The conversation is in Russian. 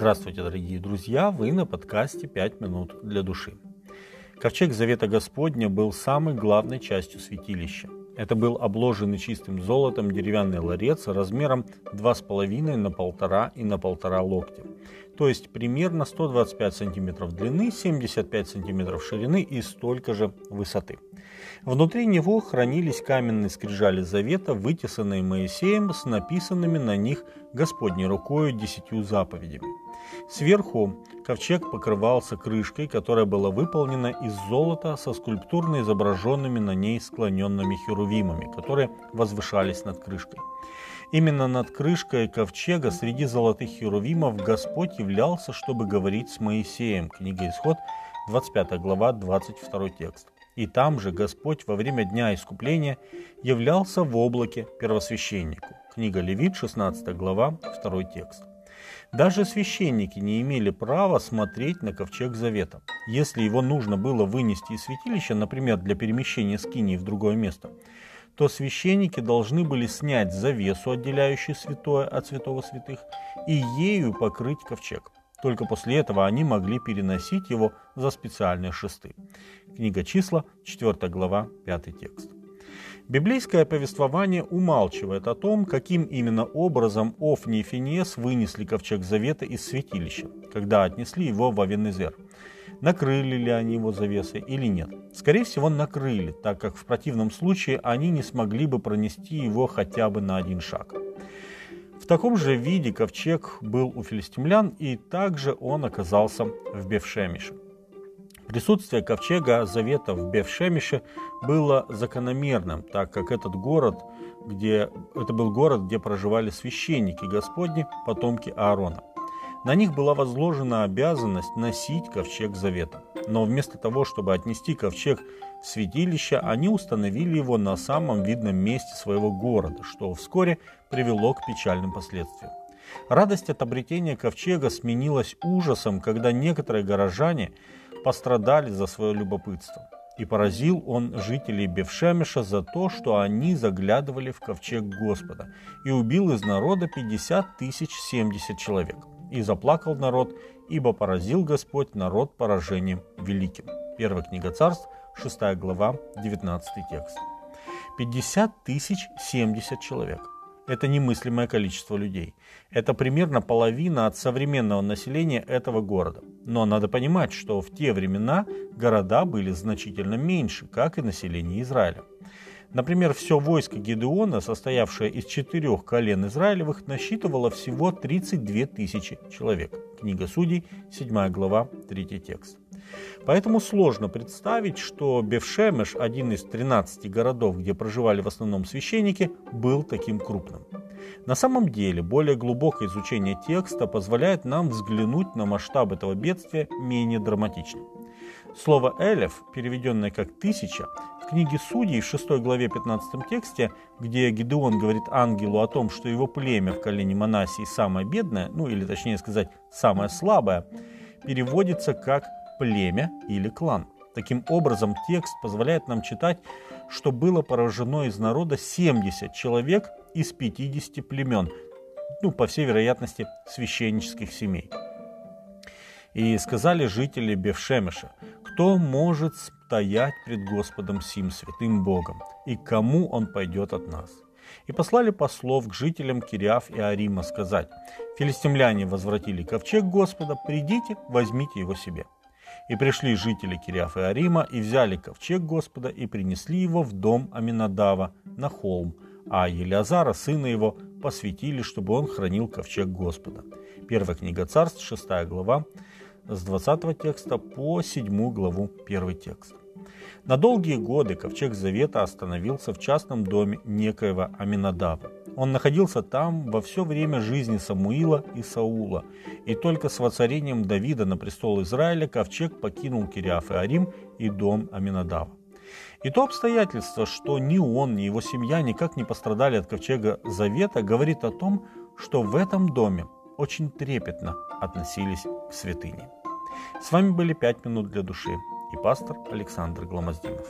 Здравствуйте, дорогие друзья! Вы на подкасте «Пять минут для души». Ковчег Завета Господня был самой главной частью святилища. Это был обложенный чистым золотом деревянный ларец размером 2,5 на 1,5 и на 1,5 локтя. То есть примерно 125 сантиметров длины, 75 сантиметров ширины и столько же высоты. Внутри него хранились каменные скрижали завета, вытесанные Моисеем с написанными на них Господней рукою десятью заповедями. Сверху ковчег покрывался крышкой, которая была выполнена из золота со скульптурно изображенными на ней склоненными херувимами, которые возвышались над крышкой. Именно над крышкой ковчега среди золотых херувимов Господь являлся, чтобы говорить с Моисеем. Книга Исход, 25 глава, 22 текст. И там же Господь во время Дня Искупления являлся в облаке первосвященнику. Книга Левит, 16 глава, 2 текст. Даже священники не имели права смотреть на ковчег завета. Если его нужно было вынести из святилища, например, для перемещения скинии в другое место, то священники должны были снять завесу, отделяющую святое от святого святых, и ею покрыть ковчег. Только после этого они могли переносить его за специальные шесты. Книга числа, 4 глава, 5 текст. Библейское повествование умалчивает о том, каким именно образом Офни и Финес вынесли ковчег завета из святилища, когда отнесли его в Авенезер. Накрыли ли они его завесой или нет? Скорее всего, накрыли, так как в противном случае они не смогли бы пронести его хотя бы на один шаг. Таком же виде ковчег был у филистимлян, и также он оказался в Бевшемише. Присутствие ковчега Завета в Бевшемише было закономерным, так как этот город, где, это был город, где проживали священники Господни, потомки Аарона. На них была возложена обязанность носить ковчег Завета. Но вместо того, чтобы отнести ковчег в святилище, они установили его на самом видном месте своего города, что вскоре привело к печальным последствиям. Радость от обретения ковчега сменилась ужасом, когда некоторые горожане пострадали за свое любопытство. И поразил он жителей Бевшемеша за то, что они заглядывали в ковчег Господа, и убил из народа 50 тысяч 70 человек. И заплакал народ, ибо поразил Господь народ поражением великим. Первая книга царств, 6 глава, 19 текст. 50 тысяч 70 человек – это немыслимое количество людей. Это примерно половина от современного населения этого города. Но надо понимать, что в те времена города были значительно меньше, как и население Израиля. Например, все войско Гедеона, состоявшее из четырех колен Израилевых, насчитывало всего 32 тысячи человек. Книга Судей, 7 глава, 3 текст. Поэтому сложно представить, что Бевшемеш, один из 13 городов, где проживали в основном священники, был таким крупным. На самом деле, более глубокое изучение текста позволяет нам взглянуть на масштаб этого бедствия менее драматично. Слово «элев», переведенное как «тысяча», книге Судей в 6 главе 15 тексте, где Гедеон говорит ангелу о том, что его племя в колене Манасии самое бедное, ну или точнее сказать, самое слабое, переводится как племя или клан. Таким образом, текст позволяет нам читать, что было поражено из народа 70 человек из 50 племен, ну, по всей вероятности, священнических семей. И сказали жители Бевшемеша, кто может стоять пред Господом сим святым Богом, и кому он пойдет от нас? И послали послов к жителям Кириаф и Арима сказать, филистимляне возвратили ковчег Господа, придите, возьмите его себе. И пришли жители Кириаф и Арима, и взяли ковчег Господа, и принесли его в дом Аминадава на холм, а Елиазара, сына его, посвятили, чтобы он хранил ковчег Господа. Первая книга царств, 6 глава, с 20 текста по 7 главу, 1 текст. На долгие годы ковчег Завета остановился в частном доме некоего Аминадава. Он находился там во все время жизни Самуила и Саула, и только с воцарением Давида на престол Израиля ковчег покинул Кириаф и Арим и дом Аминадава. И то обстоятельство, что ни он, ни его семья никак не пострадали от ковчега Завета, говорит о том, что в этом доме очень трепетно относились к святыне. С вами были «Пять минут для души» и пастор Александр Гломоздинов.